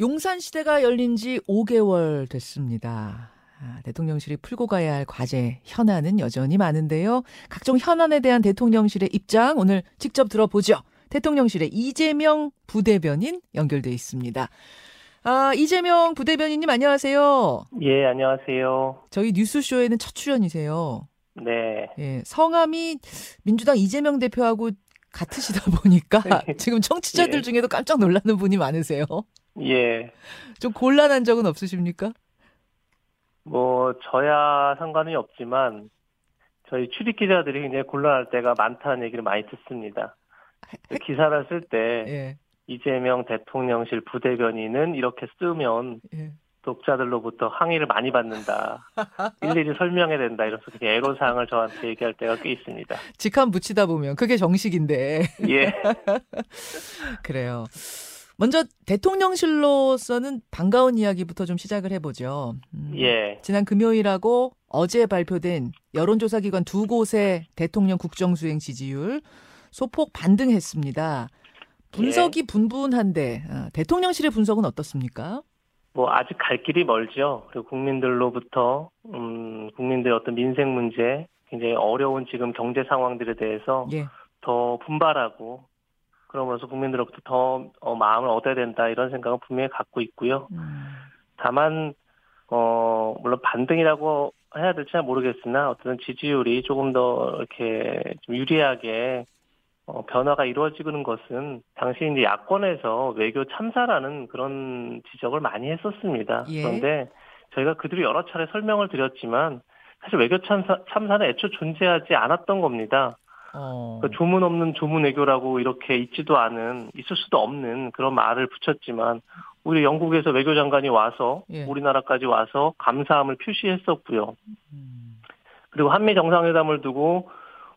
용산 시대가 열린 지 5개월 됐습니다. 아, 대통령실이 풀고 가야 할 과제, 현안은 여전히 많은데요. 각종 현안에 대한 대통령실의 입장 오늘 직접 들어보죠. 대통령실의 이재명 부대변인 연결돼 있습니다. 아, 이재명 부대변인님 안녕하세요. 예, 안녕하세요. 저희 뉴스쇼에는 첫 출연이세요. 네. 예, 성함이 민주당 이재명 대표하고 같으시다 보니까 지금 청취자들 예. 중에도 깜짝 놀라는 분이 많으세요. 예. 좀 곤란한 적은 없으십니까? 뭐, 저야 상관이 없지만, 저희 출입 기자들이 굉장히 곤란할 때가 많다는 얘기를 많이 듣습니다. 기사를 쓸 때, 예, 이재명 대통령실 부대변인은 이렇게 쓰면 예. 독자들로부터 항의를 많이 받는다. 일일이 설명해야 된다. 이러면서 그렇게 애로사항을 저한테 얘기할 때가 꽤 있습니다. 직함 붙이다 보면 그게 정식인데 예. 그래요. 먼저 대통령실로서는 반가운 이야기부터 좀 시작을 해보죠. 음, 예. 지난 금요일하고 어제 발표된 여론조사기관 두 곳의 대통령 국정수행 지지율 소폭 반등했습니다. 분석이 분분한데 어, 대통령실의 분석은 어떻습니까? 뭐 아직 갈 길이 멀죠. 그리고 국민들로부터 음 국민들의 어떤 민생 문제, 굉장히 어려운 지금 경제 상황들에 대해서 예. 더 분발하고 그러면서 국민들로부터 더 어, 마음을 얻어야 된다 이런 생각은 분명히 갖고 있고요. 음, 다만 어 물론 반등이라고 해야 될지 잘 모르겠으나 어떤 지지율이 조금 더 이렇게 좀 유리하게 어, 변화가 이루어지는 것은 당시 이제 야권에서 외교 참사라는 그런 지적을 많이 했었습니다. 예. 그런데 저희가 그들이 여러 차례 설명을 드렸지만 사실 외교 참사, 참사는 애초 존재하지 않았던 겁니다. 어, 그 조문 없는 조문 외교라고 이렇게 있지도 않은 있을 수도 없는 그런 말을 붙였지만 우리 영국에서 외교장관이 와서 예. 우리나라까지 와서 감사함을 표시했었고요. 음, 그리고 한미 정상회담을 두고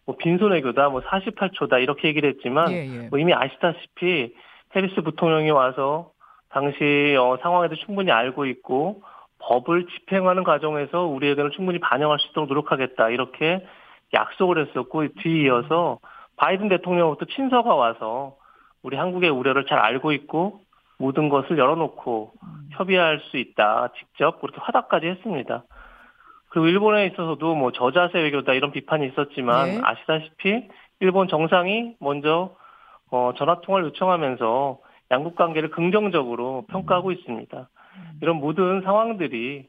뭐 빈손 외교다, 뭐 48초다 이렇게 얘기를 했지만 예, 예. 뭐 이미 아시다시피 해리스 부통령이 와서 당시 어, 상황에 도 충분히 알고 있고 법을 집행하는 과정에서 우리 의견을 충분히 반영할 수 있도록 노력하겠다 이렇게 약속을 했었고 뒤이어서 바이든 대통령부터 친서가 와서 우리 한국의 우려를 잘 알고 있고 모든 것을 열어놓고 음. 협의할 수 있다 직접 그렇게 화답까지 했습니다. 그리고 일본에 있어서도 뭐 저자세 외교다 이런 비판이 있었지만 네. 아시다시피 일본 정상이 먼저 어, 전화 통화를 요청하면서 양국 관계를 긍정적으로 평가하고 있습니다. 이런 모든 상황들이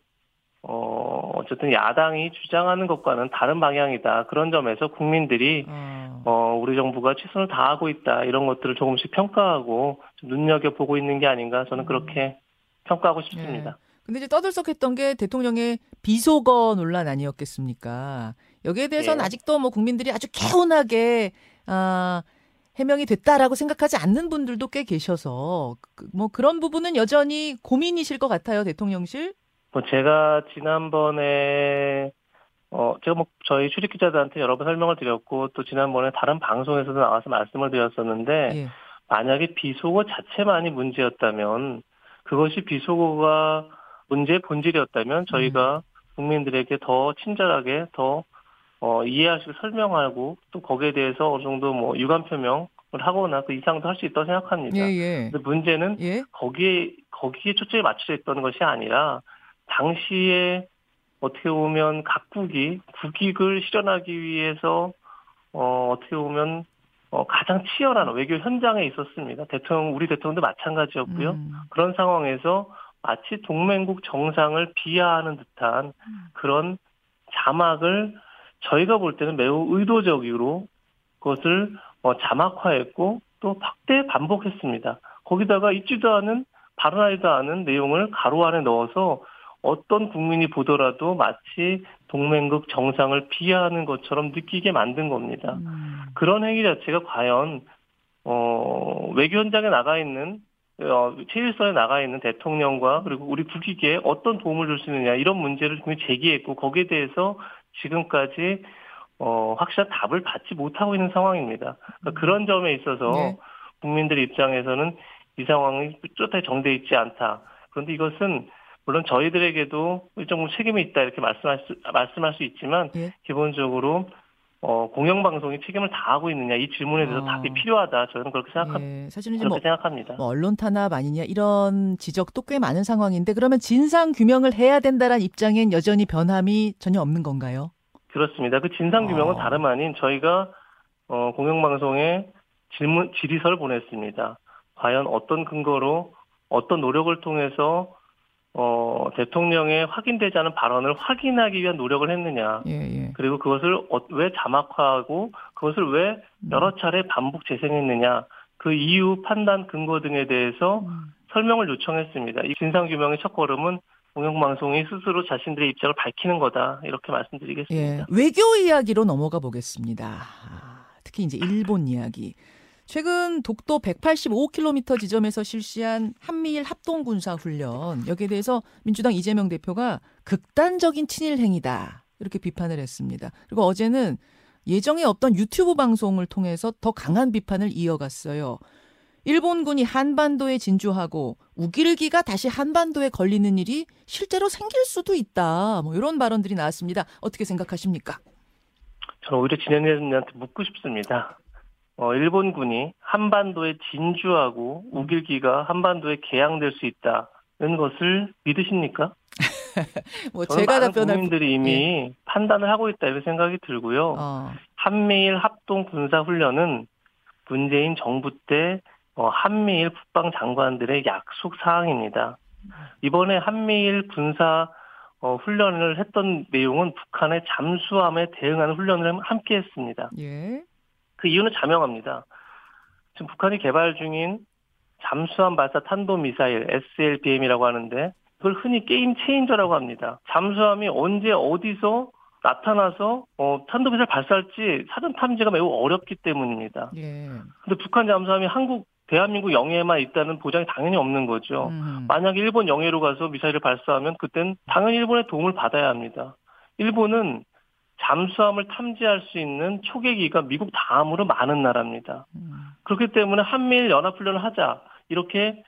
어, 어쨌든 야당이 주장하는 것과는 다른 방향이다. 그런 점에서 국민들이 어, 어, 우리 정부가 최선을 다하고 있다. 이런 것들을 조금씩 평가하고 좀 눈여겨보고 있는 게 아닌가 저는 그렇게 평가하고 싶습니다. 근데 이제 떠들썩했던 게 대통령의 비속어 논란 아니었겠습니까? 여기에 대해서는 예. 아직도 뭐 국민들이 아주 개운하게 아, 해명이 됐다라고 생각하지 않는 분들도 꽤 계셔서 그- 뭐 그런 부분은 여전히 고민이실 것 같아요 대통령실. 뭐 제가 지난번에 어 제가 뭐 저희 출입 기자들한테 여러 번 설명을 드렸고 또 지난번에 다른 방송에서도 나와서 말씀을 드렸었는데 예. 만약에 비속어 자체만이 문제였다면 그것이 비속어가 문제의 본질이었다면 저희가 국민들에게 더 친절하게 더 어, 이해하시고 설명하고 또 거기에 대해서 어느 정도 뭐 유감 표명을 하거나 그 이상도 할 수 있다고 생각합니다. 예, 예. 근데 문제는 예. 거기에 거기에 초점이 맞춰져 있던 것이 아니라 당시에 어떻게 보면 각국이 국익을 실현하기 위해서 어 어떻게 보면 어 가장 치열한 외교 현장에 있었습니다. 대통령 우리 대통령도 마찬가지였고요. 음, 그런 상황에서 마치 동맹국 정상을 비하하는 듯한 그런 자막을 저희가 볼 때는 매우 의도적으로 그것을 어, 자막화했고 또 확대 반복했습니다. 거기다가 있지도 않은 발언하지도 않은 내용을 가로 안에 넣어서 어떤 국민이 보더라도 마치 동맹국 정상을 비하하는 것처럼 느끼게 만든 겁니다. 음, 그런 행위 자체가 과연 어, 외교 현장에 나가 있는 어, 체일선에 나가 있는 대통령과 그리고 우리 국익에 어떤 도움을 줄 수 있느냐 이런 문제를 제기했고 거기에 대해서 지금까지 어, 확실한 답을 받지 못하고 있는 상황입니다. 그러니까 그런 점에 있어서 네. 국민들 입장에서는 이 상황이 뚜렷하게 정돼 있지 않다. 그런데 이것은 물론 저희들에게도 일정 책임이 있다 이렇게 말씀할 수, 말씀할 수 있지만 예. 기본적으로 어, 공영방송이 책임을 다하고 있느냐 이 질문에 대해서 어. 답이 필요하다. 저는 그렇게 생각합니다. 예, 사실은 그렇게 뭐, 생각합니다. 뭐 언론 탄압 아니냐 이런 지적도 꽤 많은 상황인데 그러면 진상 규명을 해야 된다라는 입장엔 여전히 변함이 전혀 없는 건가요? 그렇습니다. 그 진상 규명은 어. 다름 아닌 저희가 어, 공영방송에 질문 질의서를 보냈습니다. 과연 어떤 근거로 어떤 노력을 통해서 어, 대통령의 확인되지 않은 발언을 확인하기 위한 노력을 했느냐. 예, 예. 그리고 그것을 어- 왜 자막화하고 그것을 왜 음. 여러 차례 반복 재생했느냐. 그 이유, 판단, 근거 등에 대해서 음. 설명을 요청했습니다. 이 진상규명의 첫 걸음은 공영방송이 스스로 자신들의 입장을 밝히는 거다. 이렇게 말씀드리겠습니다. 예, 외교 이야기로 넘어가 보겠습니다. 아, 특히 이제 일본 이야기. 최근 독도 185km 지점에서 실시한 한미일 합동군사 훈련 여기에 대해서 민주당 이재명 대표가 극단적인 친일 행위다 이렇게 비판을 했습니다. 그리고 어제는 예정에 없던 유튜브 방송을 통해서 더 강한 비판을 이어갔어요. 일본군이 한반도에 진주하고 우길기가 다시 한반도에 걸리는 일이 실제로 생길 수도 있다. 뭐 이런 발언들이 나왔습니다. 어떻게 생각하십니까? 저는 오히려 진행자님한테 묻고 싶습니다. 어, 일본군이 한반도에 진주하고 우길기가 한반도에 개양될 수 있다는 것을 믿으십니까? 뭐 제가 답변할 국민들이 이미 판단을 하고 있다 이런 생각이 들고요. 어, 한미일 합동 군사 훈련은 문재인 정부 때 어, 한미일 국방 장관들의 약속 사항입니다. 이번에 한미일 군사 어, 훈련을 했던 내용은 북한의 잠수함에 대응하는 훈련을 함께 했습니다. 예. 그 이유는 자명합니다. 지금 북한이 개발 중인 잠수함 발사 탄도 미사일 SLBM이라고 하는데 그걸 흔히 게임 체인저라고 합니다. 잠수함이 언제 어디서 나타나서 어, 탄도 미사일 발사할지 사전 탐지가 매우 어렵기 때문입니다. 예. 근데 북한 잠수함이 한국 대한민국 영해에만 있다는 보장이 당연히 없는 거죠. 음. 만약에 일본 영해로 가서 미사일을 발사하면 그땐 당연히 일본의 도움을 받아야 합니다. 일본은 잠수함을 탐지할 수 있는 초계기가 미국 다음으로 많은 나라입니다. 음. 그렇기 때문에 한미일 연합훈련을 하자 이렇게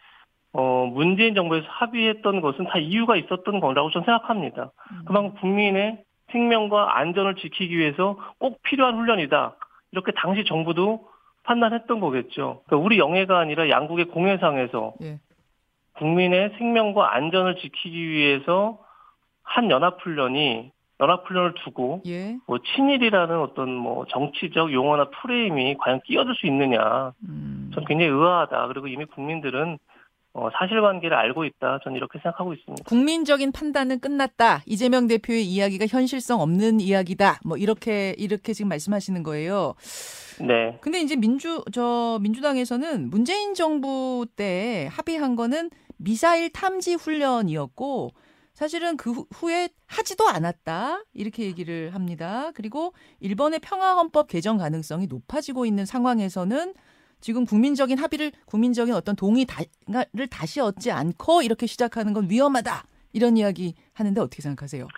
어, 문재인 정부에서 합의했던 것은 다 이유가 있었던 거라고 저는 생각합니다. 음. 그만큼 국민의 생명과 안전을 지키기 위해서 꼭 필요한 훈련이다. 이렇게 당시 정부도 판단했던 거겠죠. 그러니까 우리 영해가 아니라 양국의 공해상에서 예. 국민의 생명과 안전을 지키기 위해서 한 연합훈련이 연합훈련을 두고 예. 뭐 친일이라는 어떤 뭐 정치적 용어나 프레임이 과연 끼어들 수 있느냐 음. 전 굉장히 의아하다 그리고 이미 국민들은 어, 사실관계를 알고 있다 저는 이렇게 생각하고 있습니다. 국민적인 판단은 끝났다. 이재명 대표의 이야기가 현실성 없는 이야기다. 뭐 이렇게 이렇게 지금 말씀하시는 거예요. 네, 근데 이제 민주 저 민주당에서는 문재인 정부 때 합의한 거는 미사일 탐지 훈련이었고 사실은 그 후- 후에 하지도 않았다 이렇게 얘기를 합니다. 그리고 일본의 평화헌법 개정 가능성이 높아지고 있는 상황에서는 지금 국민적인 합의를 국민적인 어떤 동의를 다시 얻지 않고 이렇게 시작하는 건 위험하다 이런 이야기 하는데 어떻게 생각하세요?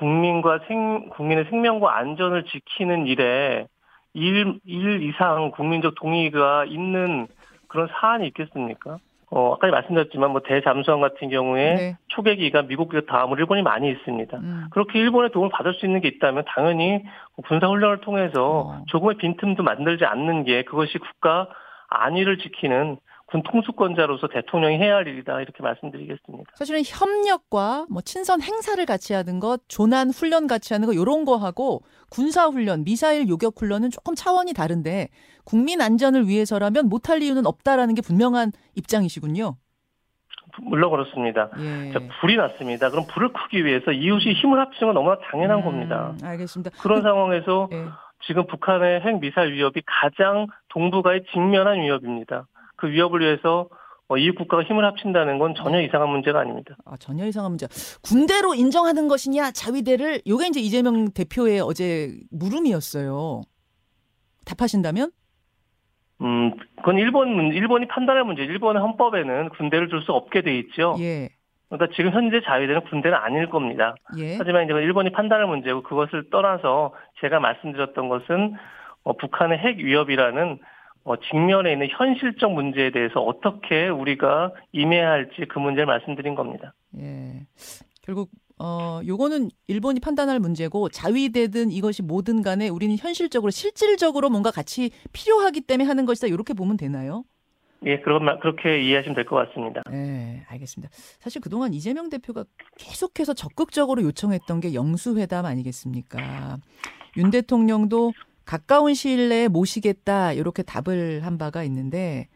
국민과 생 국민의 생명과 안전을 지키는 일에 일, 일 이상 국민적 동의가 있는 그런 사안이 있겠습니까? 어, 아까 말씀드렸지만 뭐 대잠수함 같은 경우에 네. 초계기가 미국 다음으로 일본이 많이 있습니다. 음. 그렇게 일본의 도움을 받을 수 있는 게 있다면 당연히 군사훈련을 통해서 어. 조금의 빈틈도 만들지 않는 게 그것이 국가 안위를 지키는 군 통수권자로서 대통령이 해야 할 일이다 이렇게 말씀드리겠습니다. 사실은 협력과 뭐 친선 행사를 같이 하는 것, 조난 훈련 같이 하는 거 요런 거 하고 군사 훈련, 미사일 요격 훈련은 조금 차원이 다른데 국민 안전을 위해서라면 못할 이유는 없다라는 게 분명한 입장이시군요. 물론 그렇습니다. 예. 자, 불이 났습니다. 그럼 불을 끄기 위해서 이웃이 힘을 합치는 건 너무나 당연한 음, 겁니다. 알겠습니다. 그런 상황에서 예. 지금 북한의 핵 미사일 위협이 가장 동북아에 직면한 위협입니다. 그 위협을 위해서 어, 이웃 국가가 힘을 합친다는 건 전혀 이상한 문제가 아닙니다. 아, 전혀 이상한 문제. 군대로 인정하는 것이냐, 자위대를 요게 이제 이재명 대표의 어제 물음이었어요. 답하신다면? 음, 그건 일본 문- 일본이 판단할 문제. 일본의 헌법에는 군대를 줄 수 없게 돼 있죠. 예. 그러니까 지금 현재 자위대는 군대는 아닐 겁니다. 예. 하지만 이제 일본이 판단할 문제고 그것을 떠나서 제가 말씀드렸던 것은 어, 북한의 핵 위협이라는 어, 직면에 있는 현실적 문제에 대해서 어떻게 우리가 임해야 할지 그 문제를 말씀드린 겁니다. 예. 결국 어 요거는 일본이 판단할 문제고 자위되든 이것이 뭐든 간에 우리는 현실적으로 실질적으로 뭔가 같이 필요하기 때문에 하는 것이다. 이렇게 보면 되나요? 예, 그런 그렇게 이해하시면 될 것 같습니다. 네, 알겠습니다. 사실 그동안 이재명 대표가 계속해서 적극적으로 요청했던 게 영수회담 아니겠습니까? 윤 대통령도 가까운 시일 내에 모시겠다 이렇게 답을 한 바가 있는데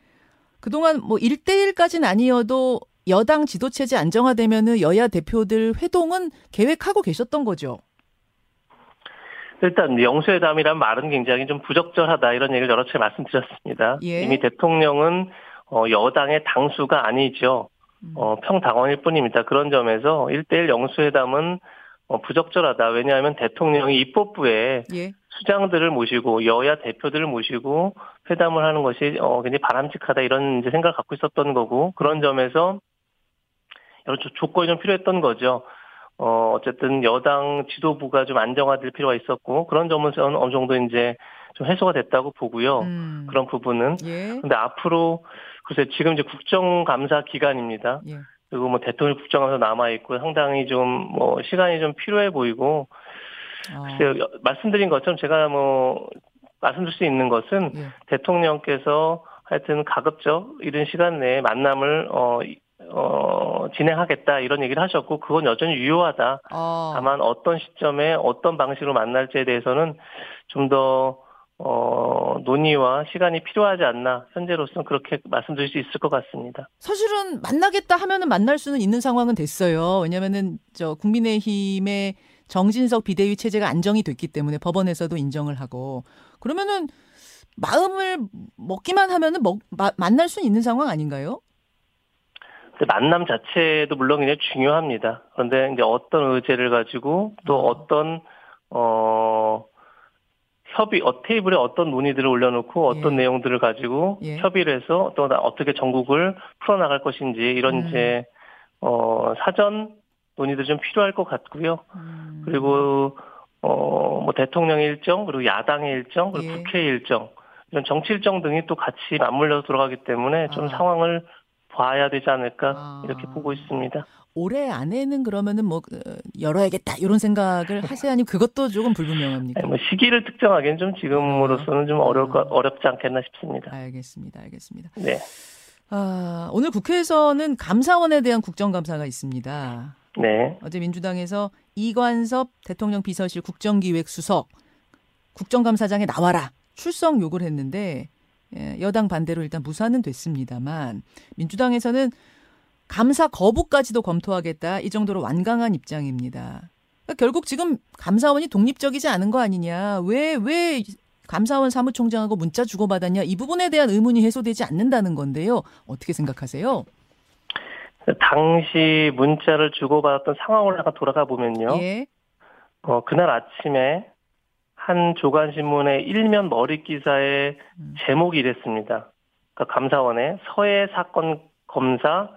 그동안 뭐 1대1까지는 아니어도 여당 지도체제 안정화되면은 여야 대표들 회동은 계획하고 계셨던 거죠. 일단 영수회담이란 말은 굉장히 좀 부적절하다 이런 얘기를 여러 차례 말씀드렸습니다. 예. 이미 대통령은 어, 여당의 당수가 아니죠. 음. 어, 평당원일 뿐입니다. 그런 점에서 1대1 영수회담은 어, 부적절하다. 왜냐하면 대통령이 입법부에 예. 수장들을 모시고 여야 대표들을 모시고 회담을 하는 것이 어, 굉장히 바람직하다 이런 이제 생각을 갖고 있었던 거고 그런 점에서 여러 조건이 좀 필요했던 거죠. 어, 어쨌든 여당 지도부가 좀 안정화될 필요가 있었고 그런 점에서는 어느 정도 이제 좀 해소가 됐다고 보고요. 음. 그런 부분은. 예. 근데 앞으로 글쎄 지금 이제 국정감사 기간입니다. 예. 그리고 뭐 대통령 국정감사 남아 있고 상당히 좀 뭐 시간이 좀 필요해 보이고 아. 글쎄요 말씀드린 것처럼 제가 뭐 말씀드릴 수 있는 것은 예. 대통령께서 하여튼 가급적 이른 시간 내에 만남을 어 어, 진행하겠다 이런 얘기를 하셨고 그건 여전히 유효하다. 어. 다만 어떤 시점에 어떤 방식으로 만날지에 대해서는 좀더 어, 논의와 시간이 필요하지 않나 현재로서는 그렇게 말씀드릴 수 있을 것 같습니다. 사실은 만나겠다 하면은 만날 수는 있는 상황은 됐어요. 왜냐면은 저 국민의힘의 정진석 비대위 체제가 안정이 됐기 때문에 법원에서도 인정을 하고 그러면은 마음을 먹기만 하면은 먹, 마, 만날 수 있는 상황 아닌가요? 만남 자체도 물론 굉장히 중요합니다. 그런데 이제 어떤 의제를 가지고 또 음. 어떤 어 협의 어 테이블에 어떤 논의들을 올려놓고 어떤 예. 내용들을 가지고 예. 협의를 해서 또 어떻게 전국을 풀어나갈 것인지 이런 음. 이제 어 사전 논의도 좀 필요할 것 같고요. 음. 그리고 어 뭐 대통령의 일정 그리고 야당의 일정 그리고 예. 국회 일정 이런 정치 일정 등이 또 같이 맞물려서 들어가기 때문에 좀 아. 상황을 봐야 되지 않을까 아. 이렇게 보고 있습니다. 올해 안에는 그러면은 뭐 어, 열어야겠다 이런 생각을 하세요 아니면 그것도 조금 불분명합니까? 아니, 뭐 시기를 특정하기는 좀 지금으로서는 좀 어려울 거, 아. 어렵지 않겠나 싶습니다. 알겠습니다, 알겠습니다. 네. 아, 오늘 국회에서는 감사원에 대한 국정감사가 있습니다. 네. 어제 민주당에서 이관섭 대통령 비서실 국정기획수석 국정감사장에 나와라 출석 요구를 했는데 예, 여당 반대로 일단 무산은 됐습니다만 민주당에서는 감사 거부까지도 검토하겠다 이 정도로 완강한 입장입니다. 그러니까 결국 지금 감사원이 독립적이지 않은 거 아니냐? 왜왜 감사원 사무총장하고 문자 주고받았냐? 이 부분에 대한 의문이 해소되지 않는다는 건데요. 어떻게 생각하세요? 당시 문자를 주고받았던 상황을 잠깐 돌아가 보면요. 예. 어, 그날 아침에 한 조간신문의 일면 머릿 기사의 음. 제목이 이랬습니다. 그러니까 감사원의 서해 사건 검사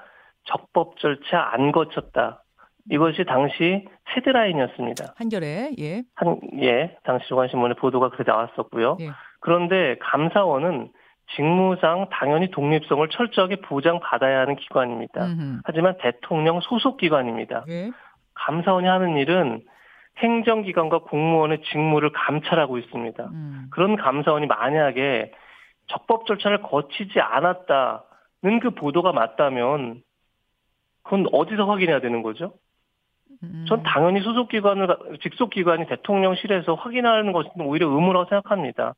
적법 절차 안 거쳤다. 이것이 당시 헤드라인이었습니다. 한결에 예. 한 예, 당시 조간신문의 보도가 그렇게 나왔었고요. 예. 그런데 감사원은 직무상 당연히 독립성을 철저하게 보장받아야 하는 기관입니다. 음흠. 하지만 대통령 소속 기관입니다. 예. 감사원이 하는 일은 행정기관과 공무원의 직무를 감찰하고 있습니다. 음. 그런 감사원이 만약에 적법 절차를 거치지 않았다는 그 보도가 맞다면 그건 어디서 확인해야 되는 거죠? 음. 전 당연히 소속기관을 직속기관이 대통령실에서 확인하는 것은 오히려 의무라고 생각합니다.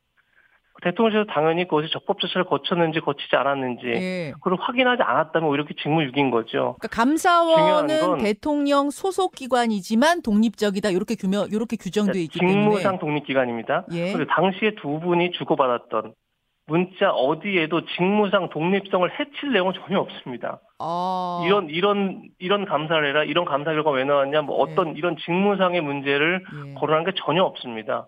대통령실에서 당연히 그것이 적법 조사를 거쳤는지 거치지 않았는지 예. 그걸 확인하지 않았다면 오히려 이렇게 직무유기인 거죠. 그러니까 감사원은 대통령 소속 기관이지만 독립적이다 이렇게 규명 이렇게 규정돼 있기 직무상 때문에 직무상 독립기관입니다. 예. 그런데 당시에 두 분이 주고받았던 문자 어디에도 직무상 독립성을 해칠 내용은 전혀 없습니다. 아. 이런 이런 이런 감사를 해라 이런 감사 결과 왜 나왔냐 뭐 예. 어떤 예. 이런 직무상의 문제를 예. 거론한 게 전혀 없습니다.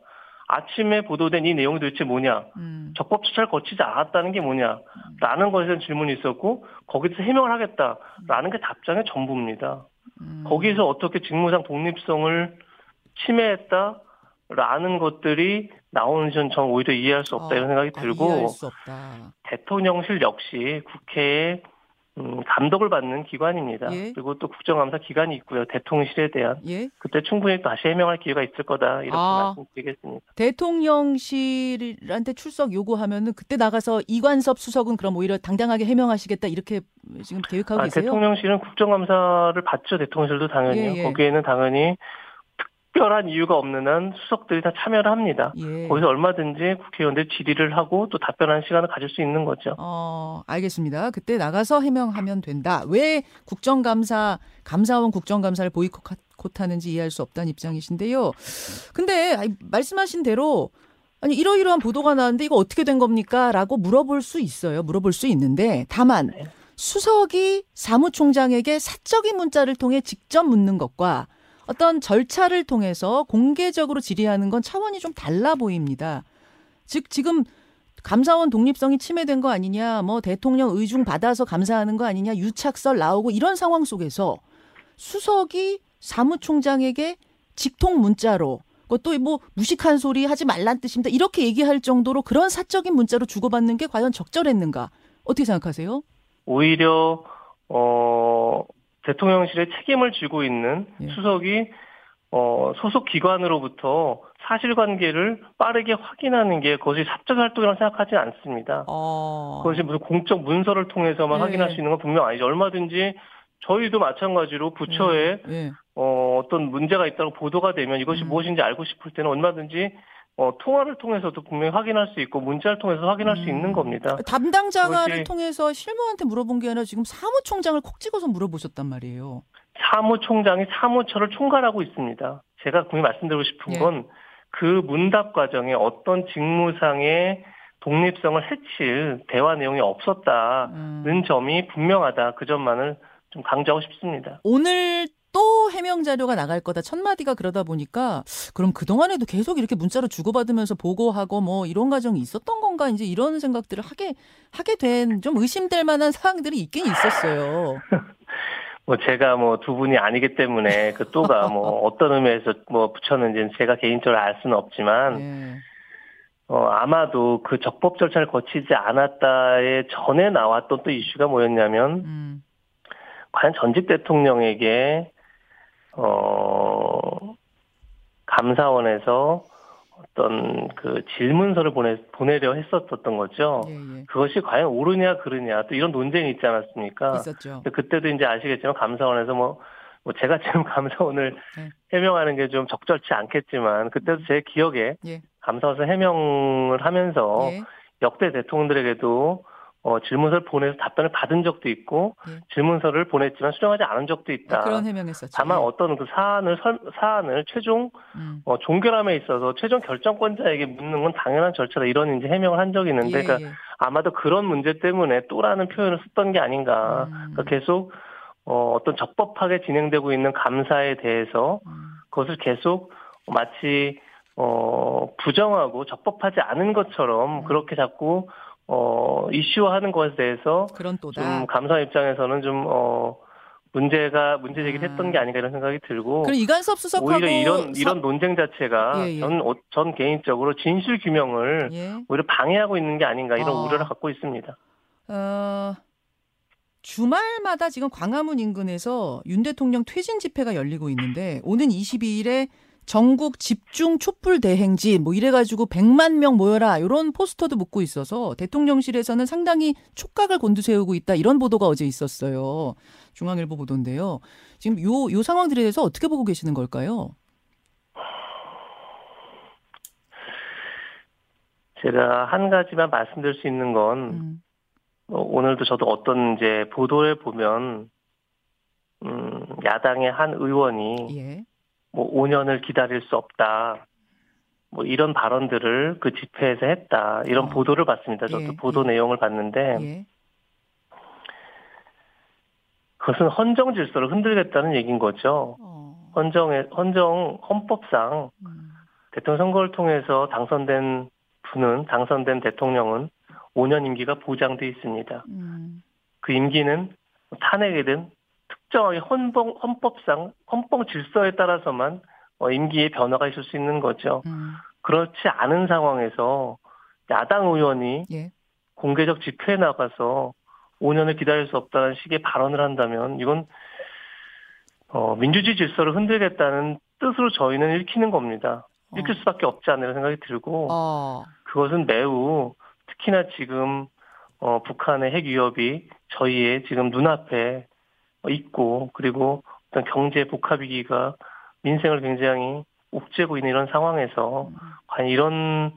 아침에 보도된 이 내용이 도대체 뭐냐, 음. 적법 수사를 거치지 않았다는 게 뭐냐라는 것에 대한 질문이 있었고 거기서 해명을 하겠다라는 게 답장의 전부입니다. 음. 거기서 어떻게 직무상 독립성을 침해했다라는 것들이 나오는지 전 오히려 이해할 수 없다. 어, 이런 생각이 아, 들고 대통령실 역시 국회에 음, 감독을 받는 기관입니다. 예. 그리고 또 국정감사 기관이 있고요. 대통령실에 대한 예. 그때 충분히 다시 해명할 기회가 있을 거다 이렇게 아. 말씀드리겠습니다. 대통령실한테 출석 요구하면은 그때 나가서 이관섭 수석은 그럼 오히려 당당하게 해명하시겠다 이렇게 지금 계획하고 아, 계세요? 대통령실은 국정감사를 받죠. 대통령실도 당연히요. 예, 예. 거기에는 당연히 특별한 이유가 없는 한 수석들이 다 참여를 합니다. 예. 거기서 얼마든지 국회의원들 질의를 하고 또 답변하는 시간을 가질 수 있는 거죠. 어, 알겠습니다. 그때 나가서 해명하면 된다. 왜 국정감사, 감사원 국정감사를 보이콧하는지 이해할 수 없다는 입장이신데요. 근데 말씀하신 대로 아니 이러이러한 보도가 나왔는데 이거 어떻게 된 겁니까? 라고 물어볼 수 있어요. 물어볼 수 있는데 다만 네. 수석이 사무총장에게 사적인 문자를 통해 직접 묻는 것과 어떤 절차를 통해서 공개적으로 질의하는 건 차원이 좀 달라 보입니다. 즉 지금 감사원 독립성이 침해된 거 아니냐, 뭐 대통령 의중 받아서 감사하는 거 아니냐, 유착설 나오고 이런 상황 속에서 수석이 사무총장에게 직통 문자로 그것도 뭐 무식한 소리 하지 말란 뜻입니다. 이렇게 얘기할 정도로 그런 사적인 문자로 주고받는 게 과연 적절했는가? 어떻게 생각하세요? 오히려 어 대통령실에 책임을 지고 있는 예. 수석이 어 소속 기관으로부터 사실관계를 빠르게 확인하는 게 그것이 사적 활동이라고 생각하지 않습니다. 어. 그것이 무슨 공적 문서를 통해서만 예. 확인할 수 있는 건 분명 아니죠. 얼마든지 저희도 마찬가지로 부처에 예. 어, 어떤 문제가 있다고 보도가 되면 이것이 음. 무엇인지 알고 싶을 때는 얼마든지 어, 통화를 통해서도 분명히 확인할 수 있고 문자를 통해서 확인할 수 음. 있는 겁니다. 담당자가를 그것이- 통해서 실무한테 물어본 게 아니라 지금 사무총장을 콕 찍어서 물어보셨단 말이에요. 사무총장이 사무처를 총괄하고 있습니다. 제가 분명히 말씀드리고 싶은 예. 건그 문답 과정에 어떤 직무상의 독립성을 해칠 대화 내용이 없었다는 음. 점이 분명하다. 그 점만을 좀 강조하고 싶습니다. 오늘 또 해명 자료가 나갈 거다. 첫 마디가 그러다 보니까 그럼 그 동안에도 계속 이렇게 문자로 주고받으면서 보고하고 뭐 이런 과정이 있었던 건가 이제 이런 생각들을 하게 하게 된 좀 의심될 만한 사항들이 있긴 있었어요. 뭐 제가 뭐 두 분이 아니기 때문에 그 또가 뭐 어떤 의미에서 뭐 붙였는지는 제가 개인적으로 알 수는 없지만 예. 어 아마도 그 적법 절차를 거치지 않았다에 전에 나왔던 또 이슈가 뭐였냐면 음. 과연 전직 대통령에게 어 감사원에서 어떤 그 질문서를 보내 보내려 했었던 거죠. 예, 예. 그것이 과연 옳으냐 그르냐 또 이런 논쟁이 있지 않았습니까? 있었죠. 그때도 이제 아시겠지만 감사원에서 뭐, 뭐 제가 지금 감사원을 네. 해명하는 게 좀 적절치 않겠지만 그때도 제 기억에 예. 감사원에서 해명을 하면서 예. 역대 대통령들에게도 어, 질문서를 보내서 답변을 받은 적도 있고 예. 질문서를 보냈지만 수령하지 않은 적도 있다. 그런 해명했었죠. 다만 예. 어떤 그 사안을 설- 사안을 최종 음. 어, 종결함에 있어서 최종 결정권자에게 묻는 건 당연한 절차다 이런 이제 해명을 한 적이 있는데 예, 그러니까 예. 아마도 그런 문제 때문에 또라는 표현을 썼던 게 아닌가. 음. 그러니까 계속 어, 어떤 적법하게 진행되고 있는 감사에 대해서 음. 그것을 계속 마치 어, 부정하고 적법하지 않은 것처럼 음. 그렇게 자꾸 어, 이슈화하는 것에 대해서 그런 또다. 좀 감사 입장에서는 좀 어, 문제가 문제 제기를 아. 했던 게 아닌가 이런 생각이 들고 그럼 이간섭 수석하고 오히려 이런 사- 이런 논쟁 자체가 예, 예. 전, 어, 전 개인적으로 진실 규명을 예. 오히려 방해하고 있는 게 아닌가 이런 아. 우려를 갖고 있습니다. 어, 주말마다 지금 광화문 인근에서 윤 대통령 퇴진 집회가 열리고 있는데 오는 22일에 전국 집중 촛불 대행진 뭐 이래가지고 100만 명 모여라 이런 포스터도 묶고 있어서 대통령실에서는 상당히 촉각을 곤두세우고 있다 이런 보도가 어제 있었어요. 중앙일보 보도인데요. 지금 요, 요 상황들에 대해서 어떻게 보고 계시는 걸까요? 제가 한 가지만 말씀드릴 수 있는 건 음, 어, 오늘도 저도 어떤 이제 보도를 보면 음, 야당의 한 의원이 예. 뭐 5년을 기다릴 수 없다. 뭐 이런 발언들을 그 집회에서 했다. 이런 어. 보도를 봤습니다. 저도 예, 보도 예. 내용을 봤는데 예. 그것은 헌정 질서를 흔들겠다는 얘기인 거죠. 어, 헌정의 헌정 헌법상 음, 대통령 선거를 통해서 당선된 분은 당선된 대통령은 5년 임기가 보장돼 있습니다. 음, 그 임기는 탄핵이든 특정하게 헌법, 헌법상 헌법 질서에 따라서만 어, 임기의 변화가 있을 수 있는 거죠. 음, 그렇지 않은 상황에서 야당 의원이 예. 공개적 집회에 나가서 5년을 기다릴 수 없다는 식의 발언을 한다면 이건 어, 민주주의 질서를 흔들겠다는 뜻으로 저희는 읽히는 겁니다. 읽힐 수밖에 없지 않나 생각이 들고 어. 그것은 매우 특히나 지금 어, 북한의 핵 위협이 저희의 지금 눈앞에 있고 그리고 어떤 경제 복합 위기가 민생을 굉장히 옥죄고 있는 이런 상황에서 과연 이런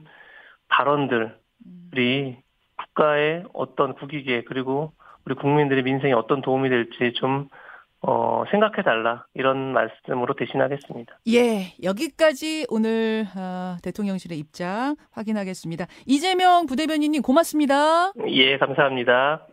발언들이 국가의 어떤 국익에 그리고 우리 국민들의 민생에 어떤 도움이 될지 좀 어, 생각해 달라 이런 말씀으로 대신하겠습니다. 예, 여기까지 오늘 어, 대통령실의 입장 확인하겠습니다. 이재명 부대변인님 고맙습니다. 예, 감사합니다.